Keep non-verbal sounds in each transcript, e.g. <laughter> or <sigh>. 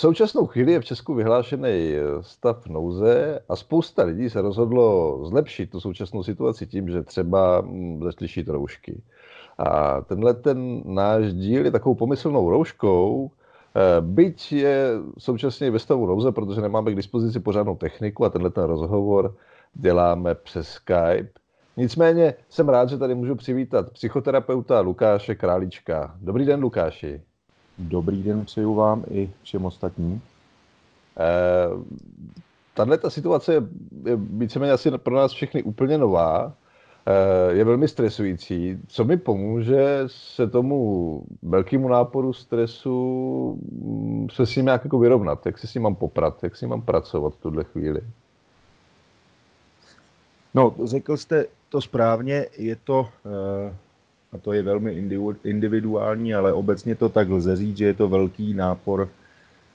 současnou chvíli je v Česku vyhlášený stav nouze a spousta lidí se rozhodlo zlepšit tu současnou situaci tím, že třeba hm, začali šít roušky. A tenhle ten náš díl je takovou pomyslnou rouškou, eh, byť je současně ve stavu nouze, protože nemáme k dispozici pořádnou techniku a tenhle ten rozhovor děláme přes Skype. Nicméně jsem rád, že tady můžu přivítat psychoterapeuta Lukáše Králička. Dobrý den, Lukáši. Dobrý den přeju vám i všem ostatním. Eh, tahle ta situace je, víceméně asi pro nás všechny úplně nová. Eh, je velmi stresující. Co mi pomůže se tomu velkému náporu stresu mm, se s ním nějak jako vyrovnat? Jak se s ním mám poprat? Jak s ním mám pracovat v tuhle chvíli? No, řekl jste to správně, je to, eh, a to je velmi individuální, ale obecně to tak lze říct, že je to velký nápor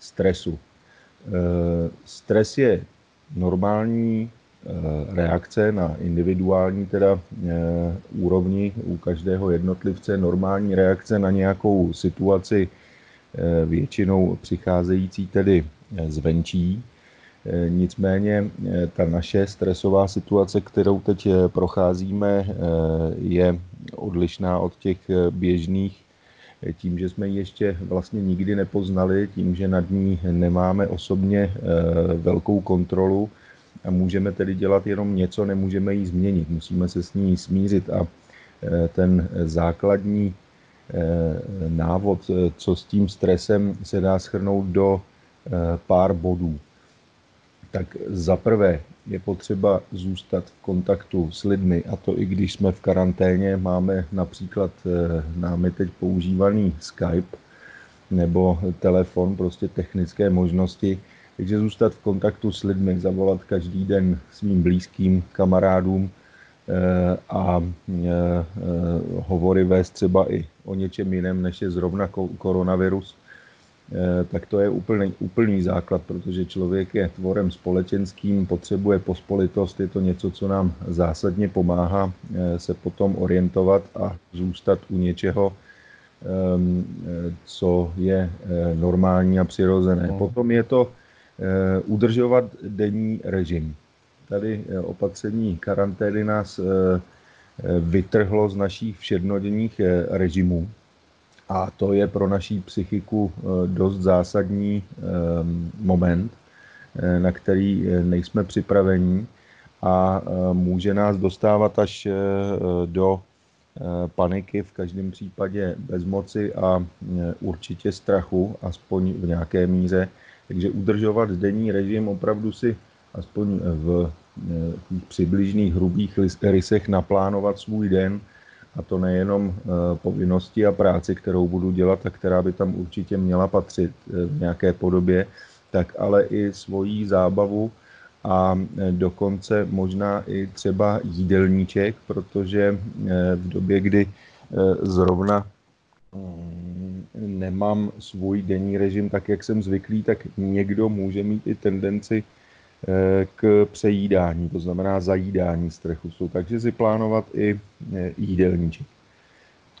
stresu. Eh, stres je normální Eh, reakce na individuální teda eh, úrovni u každého jednotlivce, normální reakce na nějakou situaci většinou přicházející tedy zvenčí. Nicméně ta naše stresová situace, kterou teď procházíme, je odlišná od těch běžných tím, že jsme ji ještě vlastně nikdy nepoznali, tím, že nad ní nemáme osobně velkou kontrolu, a můžeme tedy dělat jenom něco, nemůžeme ji změnit, musíme se s ní smířit a ten základní návod, co s tím stresem se dá schrnout do pár bodů. Tak za prvé je potřeba zůstat v kontaktu s lidmi a to i když jsme v karanténě, máme například námi teď používaný Skype nebo telefon, prostě technické možnosti, takže zůstat v kontaktu s lidmi, zavolat každý den svým blízkým kamarádům eh, a eh, eh, hovory vést třeba i o něčem jiném, než je zrovna koronavirus, tak to je úplný, úplný základ, protože člověk je tvorem společenským, potřebuje pospolitost, je to něco, co nám zásadně pomáhá se potom orientovat a zůstat u něčeho, ehm, co je normální a přirozené. No. Potom je to Eh, udržovat denní režim. Tady eh, opatření karantény nás eh, vytrhlo z našich všednodenních režimů. A to je pro naší psychiku dost zásadní moment, na který nejsme připraveni a může nás dostávat až do paniky, v každém případě bezmoci a určitě strachu, aspoň v nějaké míře, takže udržovat denní režim opravdu si aspoň v přibližných hrubých rysech naplánovat svůj den, a to nejenom eh, povinnosti a práci, kterou budu dělat a která by tam určitě měla patřit eh, v nějaké podobě, tak ale i svoji zábavu a eh, dokonce možná i třeba jídelníček, protože v době, kdy zrovna mm, nemám svůj denní režim tak, jak jsem zvyklý, tak někdo může mít i tendenci k přejídání, to znamená zajídání strechu. Takže si plánovat i eh, jídelníček.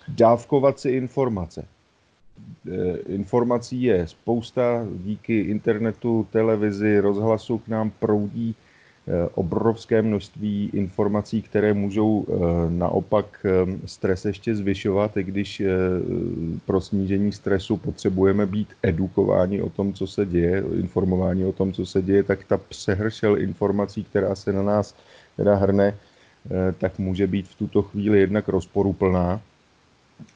Dávkovat si informace. Eh, informací je spousta, díky internetu, televizi, rozhlasu k nám proudí Eh, obrovské množství informací, které můžou eh, naopak eh, stres ještě zvyšovat, i když pro snížení stresu potřebujeme být edukováni o tom, co se děje, informováni o tom, co se děje, tak ta přehršel informací, která se na nás teda hrne, tak může být v tuto chvíli jednak rozporuplná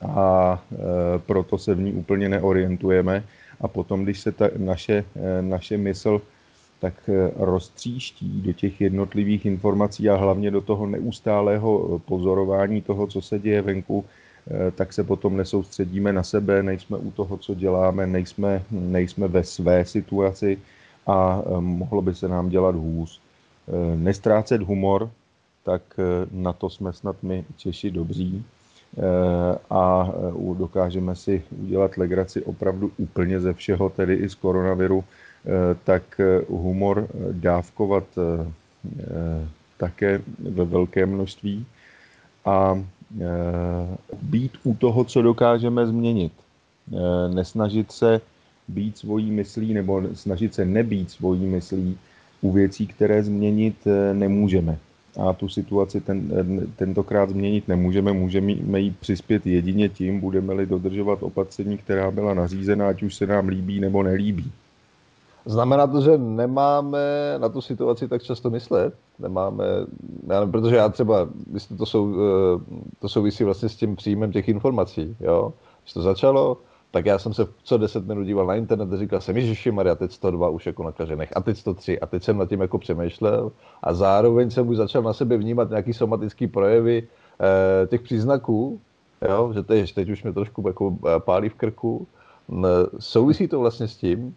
a proto se v ní úplně neorientujeme. A potom, když se ta naše, naše mysl tak eh, roztříští do těch jednotlivých informací a hlavně do toho neustálého eh, pozorování toho, co se děje venku, eh, tak se potom nesoustředíme na sebe, nejsme u toho, co děláme, nejsme, nejsme ve své situaci a mohlo by se nám dělat hůř. Nestrácet humor, tak na to jsme snad my Češi dobří a dokážeme si udělat legraci opravdu úplně ze všeho, tedy i z koronaviru, tak eh, humor eh, dávkovat také ve velké množství a být u toho, co dokážeme změnit. Nesnažit se být svojí myslí nebo snažit se nebýt svojí myslí u věcí, které změnit nemůžeme a tu situaci ten, tentokrát změnit nemůžeme. Můžeme jí přispět jedině tím, budeme-li dodržovat opatření, která byla nařízena, ať už se nám líbí nebo nelíbí. Znamená to, že nemáme na tu situaci tak často myslet? Nemáme, já protože já třeba, to, sou, eh, to souvisí vlastně s tím příjmem těch informací, jo? Když to začalo, tak já jsem se co 10 minut díval na internet a říkal jsem, Ježiši Maria, teď 102 už jako nakažených, a teď 103, a teď jsem nad tím jako přemýšlel a zároveň jsem už začal na sebe vnímat nějaký somatický projevy eh, těch příznaků, jo, že teď, teď už mě trošku jako eh, pálí v krku. Souvisí to vlastně s tím?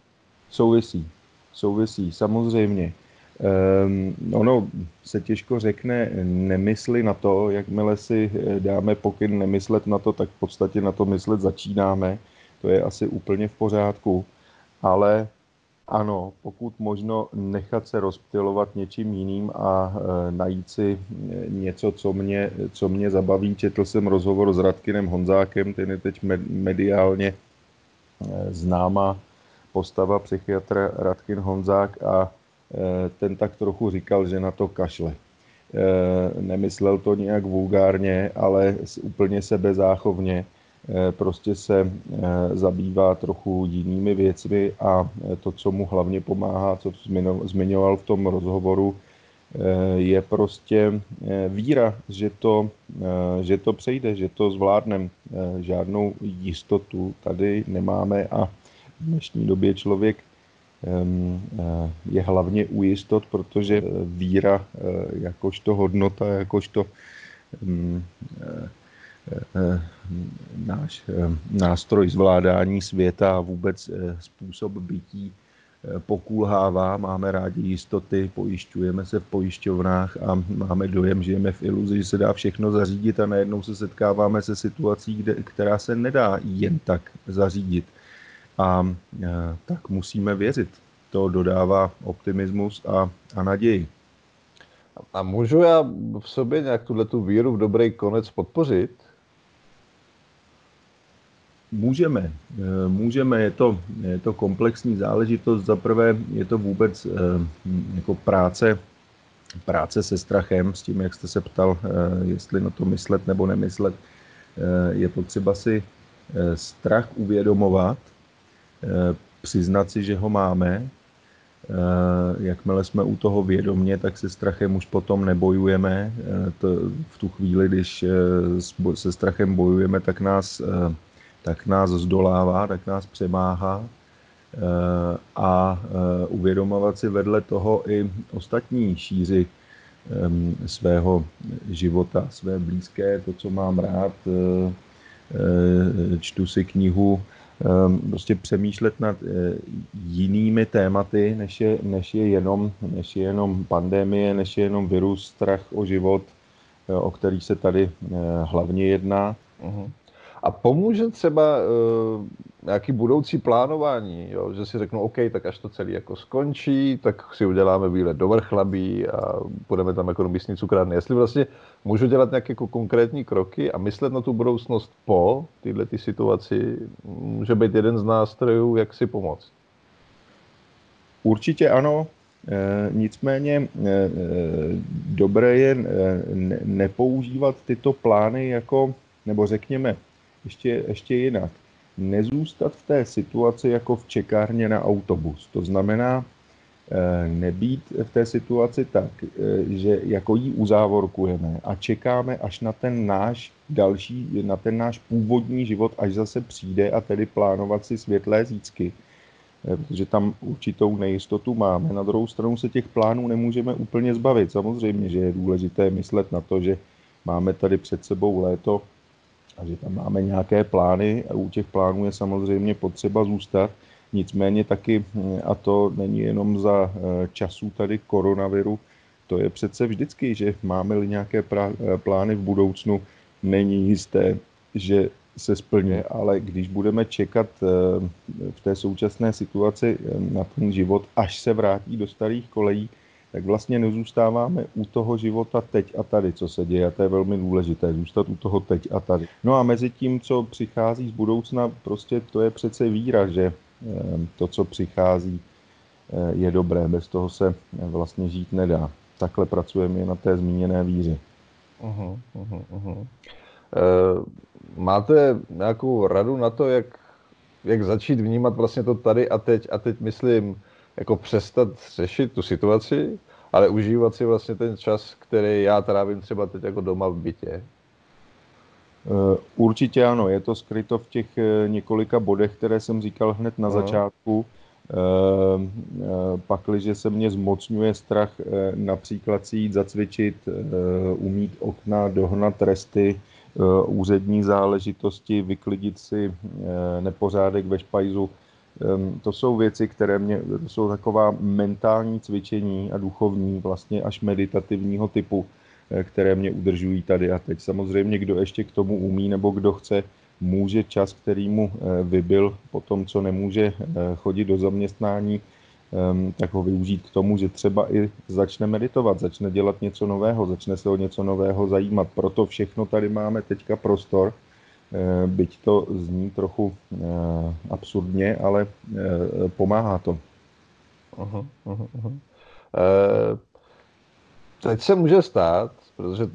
Souvisí, souvisí, samozřejmě. Um, ono se těžko řekne nemysli na to, jakmile si eh, dáme pokyn nemyslet na to, tak v podstatě na to myslet začínáme to je asi úplně v pořádku, ale ano, pokud možno nechat se rozptilovat něčím jiným a e, najít si e, něco, co mě, co mě zabaví. Četl jsem rozhovor s Radkinem Honzákem, ten je teď mediálně známá postava psychiatra Radkin Honzák a e, ten tak trochu říkal, že na to kašle. E, nemyslel to nějak vulgárně, ale úplně sebezáchovně Eh, prostě se zabývá trochu jinými věcmi a to, co mu hlavně pomáhá, co zmiňoval v tom rozhovoru, je prostě víra, že to, že to přejde, že to zvládneme. Žádnou jistotu tady nemáme a v dnešní době člověk je hlavně u jistot, protože víra jakožto hodnota, jakožto Eh, náš eh, nástroj zvládání světa a vůbec eh, způsob bytí pokulhává, máme rádi jistoty, pojišťujeme se v pojišťovnách a máme dojem, že žijeme v iluzi, že se dá všechno zařídit a najednou se setkáváme se situací, která se nedá jen tak zařídit. A tak musíme věřit. To dodává optimismus a, a naději. A můžu já v sobě nějak tuhle tu víru v dobrý konec podpořit? Můžeme, eh, můžeme, je to, je to komplexní záležitost. Za prvé je to vůbec eh, jako práce, práce se strachem, s tím, jak jste se ptal, jestli na to myslet nebo nemyslet. Je potřeba si strach uvědomovat, přiznat si, že ho máme. Jakmile jsme u toho vědomě, tak se strachem už potom nebojujeme. v tu chvíli, když se strachem bojujeme, tak nás tak nás zdolává, tak nás přemáhá eh, a eh, uvědomovat si vedle toho i ostatní šíři ehm, svého života, své blízké, to, co mám rád, eh, čtu si knihu, prostě přemýšlet nad jinými tématy, než je, než je, jenom, než je jenom pandemie, než je jenom virus, strach o život, o který se tady hlavně jedná. Uh-huh. A pomůže třeba nějaký budoucí plánování, jo? že si řeknu, OK, tak až to celé jako skončí, tak si uděláme výlet do Vrchlabí a půjdeme tam jako místní cukrárny. Jestli vlastně můžu dělat nějaké jako konkrétní kroky a myslet na tu budoucnost po této situaci, může být jeden z nástrojů, jak si pomoct. Určitě ano, E, nicméně e, dobré je ne, nepoužívat tyto plány jako, nebo řekněme, ještě, ještě jinak. Nezůstat v té situaci jako v čekárně na autobus. To znamená, eh, nebýt v té situaci tak, eh, že jako jí uzávorkujeme a čekáme až na ten náš další, na ten náš původní život, až zase přijde a tedy plánovat si světlé zítřky, eh, protože tam určitou nejistotu máme. Na druhou stranu se těch plánů nemůžeme úplně zbavit. Samozřejmě, že je důležité myslet na to, že máme tady před sebou léto, a že tam máme nějaké plány a u těch plánů je samozřejmě potřeba zůstat. Nicméně taky, a to není jenom za eh, časů tady koronaviru, to je přece vždycky, že máme-li nějaké eh, plány v budoucnu, není jisté, že se splně, ale když budeme čekat eh, v té současné situaci na ten život, až se vrátí do starých kolejí, tak vlastně nezůstáváme u toho života teď a tady, co se děje. A to je velmi důležité, zůstat u toho teď a tady. No a mezi tím, co přichází z budoucna, prostě to je přece víra, že to, co přichází, je dobré. Bez toho se vlastně žít nedá. Takhle pracujeme na té zmíněné víře. Máte nějakou radu na to, jak, jak začít vnímat vlastně to tady a teď, a teď myslím, jako přestat řešit tu situaci, ale užívat si vlastně ten čas, který já trávím třeba teď jako doma v bytě? Eh, určitě ano, je to skryto v těch eh, několika bodech, které jsem říkal hned na no. začátku. Eh, pakliže se mě zmocňuje strach například si jít zacvičit, umít okna, dohnat resty, úřední záležitosti, vyklidit si nepořádek ve špajzu, to jsou věci, které mě, to jsou taková mentální cvičení a duchovní, vlastně až meditativního typu, eh, které mě udržují tady a teď. Samozřejmě, kdo ještě k tomu umí nebo kdo chce, může čas, který mu eh, vybil po tom, co nemůže eh, chodit do zaměstnání, tak ho využít k tomu, že třeba i začne meditovat, začne dělat něco nového, začne se o něco nového zajímat. Proto všechno tady máme teďka prostor, byť to zní trochu eh, absurdně, ale eh, pomáhá to. Uh-huh, uh-huh, uh-huh. teď se může stát, protože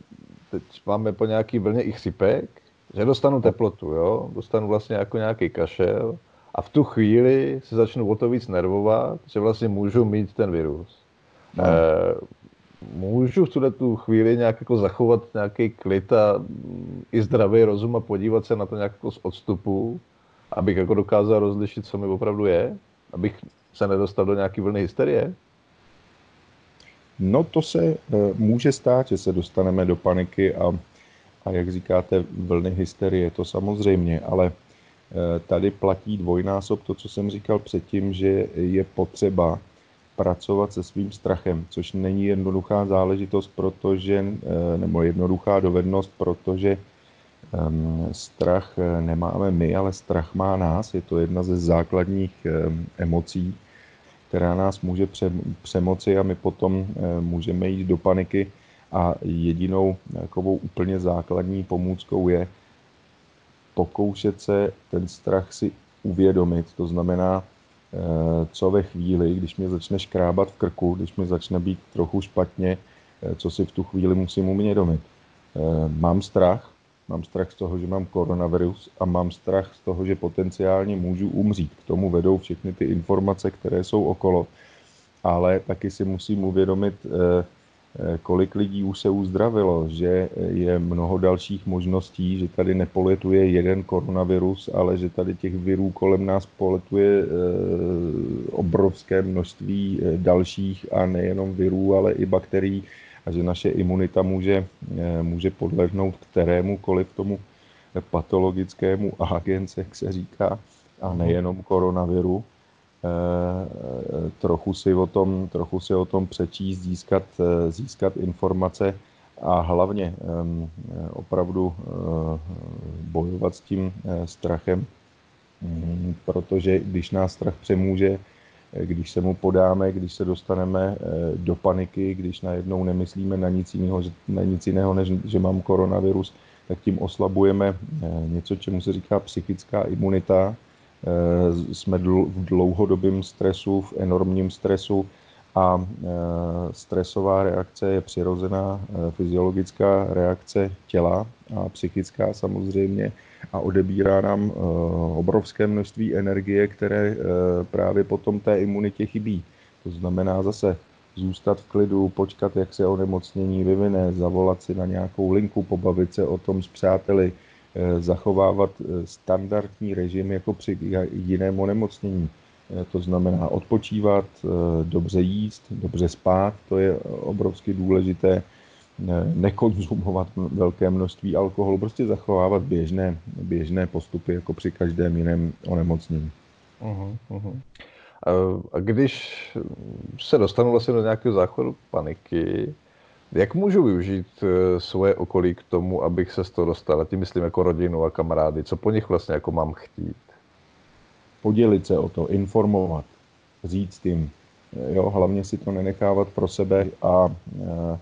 teď máme po nějaký vlně i chřipek, že dostanu teplotu, jo? dostanu vlastně jako nějaký kašel a v tu chvíli se začnu o to víc nervovat, že vlastně můžu mít ten virus. No můžu v tuhle tu chvíli nějak jako zachovat nějaký klid a mm, i zdravý rozum a podívat se na to nějak jako z odstupu, abych jako dokázal rozlišit, co mi opravdu je, abych se nedostal do nějaké vlny hysterie? No to se uh, může stát, že se dostaneme do paniky a, a jak říkáte, vlny hysterie, to samozřejmě, ale uh, tady platí dvojnásob to, co jsem říkal předtím, že je potřeba pracovat se svým strachem, což není jednoduchá záležitost, protože, eh, nebo jednoduchá dovednost, protože um, strach eh, nemáme my, ale strach má nás. Je to jedna ze základních um, emocí, která nás může pře- přemoci a my potom můžeme jít do paniky a jedinou takovou úplně základní pomůckou je pokoušet se ten strach si uvědomit. To znamená Eh, co ve chvíli, když mě začne škrábat v krku, když mi začne být trochu špatně, eh, co si v tu chvíli musím uvědomit. Eh, mám strach, mám strach z toho, že mám koronavirus a mám strach z toho, že potenciálně můžu umřít. K tomu vedou všechny ty informace, které jsou okolo, ale taky si musím uvědomit, Eh, kolik lidí už se uzdravilo, že je mnoho dalších možností, že tady nepoletuje jeden koronavirus, ale že tady těch virů kolem nás poletuje eh, obrovské množství eh, dalších a nejenom virů, ale i bakterií a že naše imunita může, může podlehnout kterémukoliv tomu patologickému <laughs> agence, jak se říká, a nejenom koronaviru. Eh, trochu si o tom, trochu si o tom přečíst, získat, eh, získat informace a hlavně opravdu eh, bojovat s tím strachem, mm, protože když nás strach přemůže, když se mu podáme, když se dostaneme do paniky, když najednou nemyslíme na nic jiného, na nic jiného než že mám koronavirus, tak tím oslabujeme něco, čemu se říká psychická imunita, jsme v dlouhodobém stresu, v enormním stresu a eh, stresová reakce je přirozená eh, fyziologická reakce těla a psychická samozřejmě a odebírá nám obrovské množství energie, které právě potom té imunitě chybí. To znamená zase zůstat v klidu, počkat, jak se onemocnění vyvine, zavolat si na nějakou linku, pobavit se o tom s přáteli, Eh, zachovávat eh, standardní režim jako při jiném onemocnění. Eh, to znamená odpočívat, dobře jíst, dobře spát, to je obrovsky důležité, nekonzumovat velké množství alkoholu, prostě zachovávat běžné, běžné postupy jako při každém jiném onemocnění. Uh-huh, uh-huh. A když se dostanu vlastně do nějakého záchodu paniky, jak můžu využít eh, svoje okolí k tomu, abych se z toho dostal? A tím myslím jako rodinu a kamarády. Co po nich vlastně jako mám chtít? Podělit se o to, informovat, říct jim. Eh, jo, hlavně si to nenechávat pro sebe a e,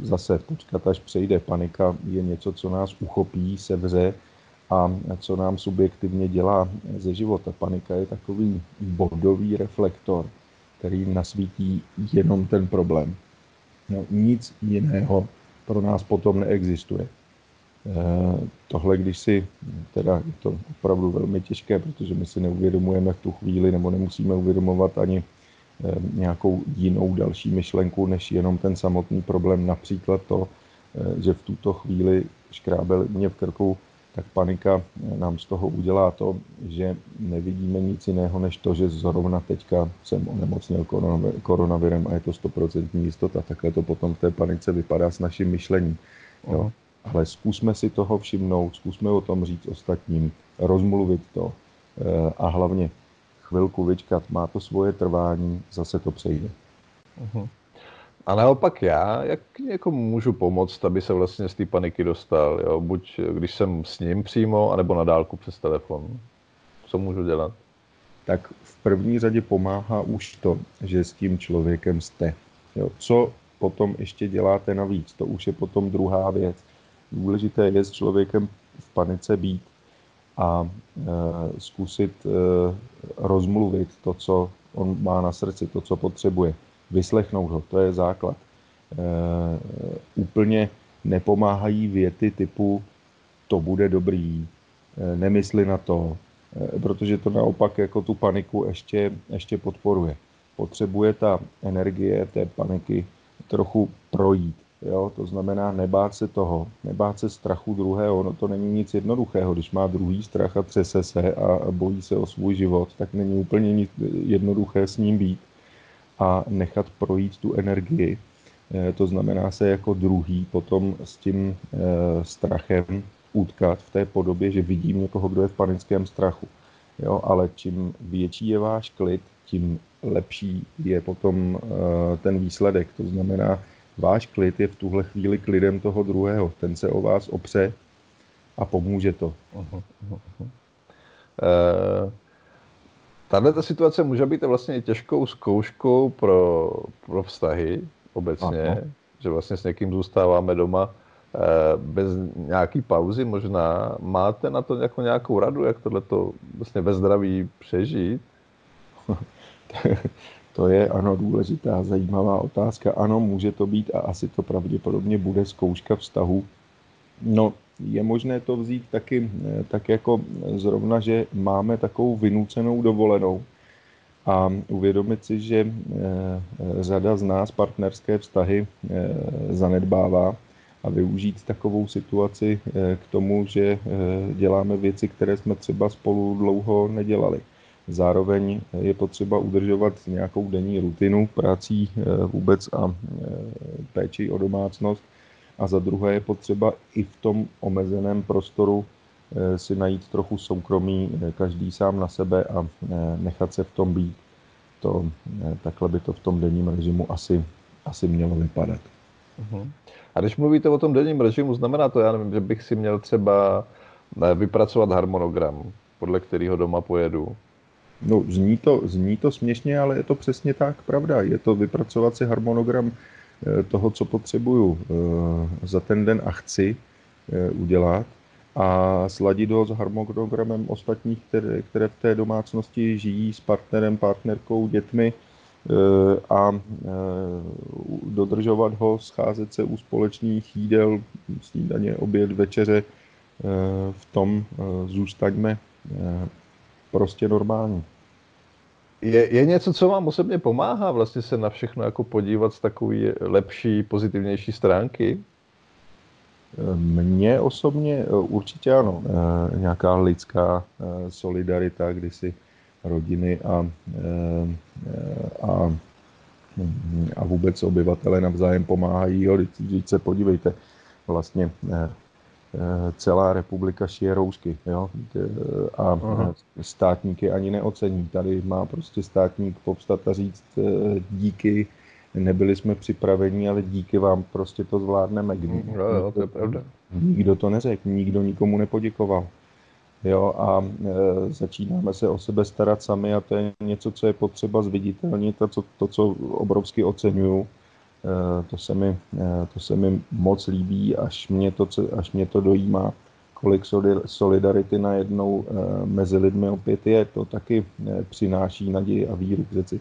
zase počkat, až přejde panika, je něco, co nás uchopí, sevře a co nám subjektivně dělá ze života. Panika je takový bodový reflektor, který nasvítí jenom ten problém. No, nic jiného pro nás potom neexistuje. Eh, tohle, když si, teda je to opravdu velmi těžké, protože my si neuvědomujeme v tu chvíli, nebo nemusíme uvědomovat ani eh, nějakou jinou další myšlenku, než jenom ten samotný problém. Například to, eh, že v tuto chvíli škrábel mě v krku, tak panika nám z toho udělá to, že nevidíme nic jiného, než to, že zrovna teďka jsem onemocněl koronavirem a je to 100% jistota. Takhle to potom v té panice vypadá s naším myšlením. Jo ale zkusme si toho všimnout, zkusme o tom říct ostatním, rozmluvit to eh, a hlavně chvilku vyčkat, má to svoje trvání, zase to přejde. Uh-huh. A naopak já, jak někomu můžu pomoct, aby se vlastně z té paniky dostal, jo? buď když jsem s ním přímo, anebo na dálku přes telefon. Co můžu dělat? Tak v první řadě pomáhá už to, že s tím člověkem jste. Jo? Co potom ještě děláte navíc, to už je potom druhá věc důležité je s člověkem v panice být a e, zkusit e, rozmluvit to, co on má na srdci, to, co potřebuje. Vyslechnout ho, to je základ. E, úplně nepomáhají věty typu to bude dobrý, e, nemysli na to, e, protože to naopak jako tu paniku ještě, ještě podporuje. Potřebuje ta energie té paniky trochu projít Jo, to znamená nebát se toho, nebát se strachu druhého. No to není nic jednoduchého. Když má druhý strach a třese se a bojí se o svůj život, tak není úplně nic jednoduché s ním být a nechat projít tu energii. Eh, to znamená se jako druhý potom s tím eh, strachem utkat v té podobě, že vidím někoho, kdo je v panickém strachu. Jo, ale čím větší je váš klid, tím lepší je potom eh, ten výsledek. To znamená, Váš klid je v tuhle chvíli klidem toho druhého. Ten se o vás opře a pomůže to. Uh-huh, uh-huh. Uh, tahle ta situace může být vlastně těžkou zkouškou pro, pro vztahy obecně, uh-huh. že vlastně s někým zůstáváme doma uh, bez nějaký pauzy možná. Máte na to jako nějakou radu, jak tohleto vlastně ve zdraví přežít? <laughs> To je ano důležitá, zajímavá otázka. Ano, může to být a asi to pravděpodobně bude zkouška vztahu. No, je možné to vzít taky eh, tak jako zrovna, že máme takovou vynucenou dovolenou a uvědomit si, že eh, řada z nás partnerské vztahy eh, zanedbává a využít takovou situaci k tomu, že děláme věci, které jsme třeba spolu dlouho nedělali. Zároveň je potřeba udržovat nějakou denní rutinu prací vůbec a péči o domácnost. A za druhé je potřeba i v tom omezeném prostoru eh, si najít trochu soukromí, každý sám na sebe a nechat se v tom být. To, takhle by to v tom denním režimu asi, asi mělo vypadat. Uh-huh. A když mluvíte o tom denním režimu, znamená to, já nevím, že bych si měl třeba vypracovat harmonogram, podle kterého doma pojedu, No, zní to, zní to směšně, ale je to přesně tak pravda. Je to vypracovat si harmonogram eh, toho, co potřebuju eh, za ten den a chci eh, udělat a sladit ho s harmonogramem ostatních, které, které v té domácnosti žijí s partnerem, partnerkou, dětmi a dodržovat ho, scházet se u společných jídel, snídaně, oběd, večeře, v tom zůstaňme prostě normální. Je, je něco, co vám osobně pomáhá vlastně se na všechno jako podívat z takové lepší, pozitivnější stránky? Mně osobně eh, určitě ano. Eh, nějaká lidská eh, solidarita, kdy si rodiny a, a, a vůbec obyvatele navzájem pomáhají. Jo, se podívejte, vlastně celá republika šije roušky jo? a Aha. státníky ani neocení. Tady má prostě státník povstat a říct eh, díky, nebyli jsme připraveni, ale díky vám prostě to zvládneme. Mm, jo, jo, to je pravda. Nikdo to neřekl, nikdo nikomu nepoděkoval. Jo, a e, začínáme se o sebe starat sami a to je něco, co je potřeba zviditelnit a co, to, co obrovsky oceňuju Eh, to se mi, eh, to se mi moc líbí, až mě to, až mě to dojímá. kolik solidarity najednou mezi lidmi opět je, to taky přináší naději a víru k řeci.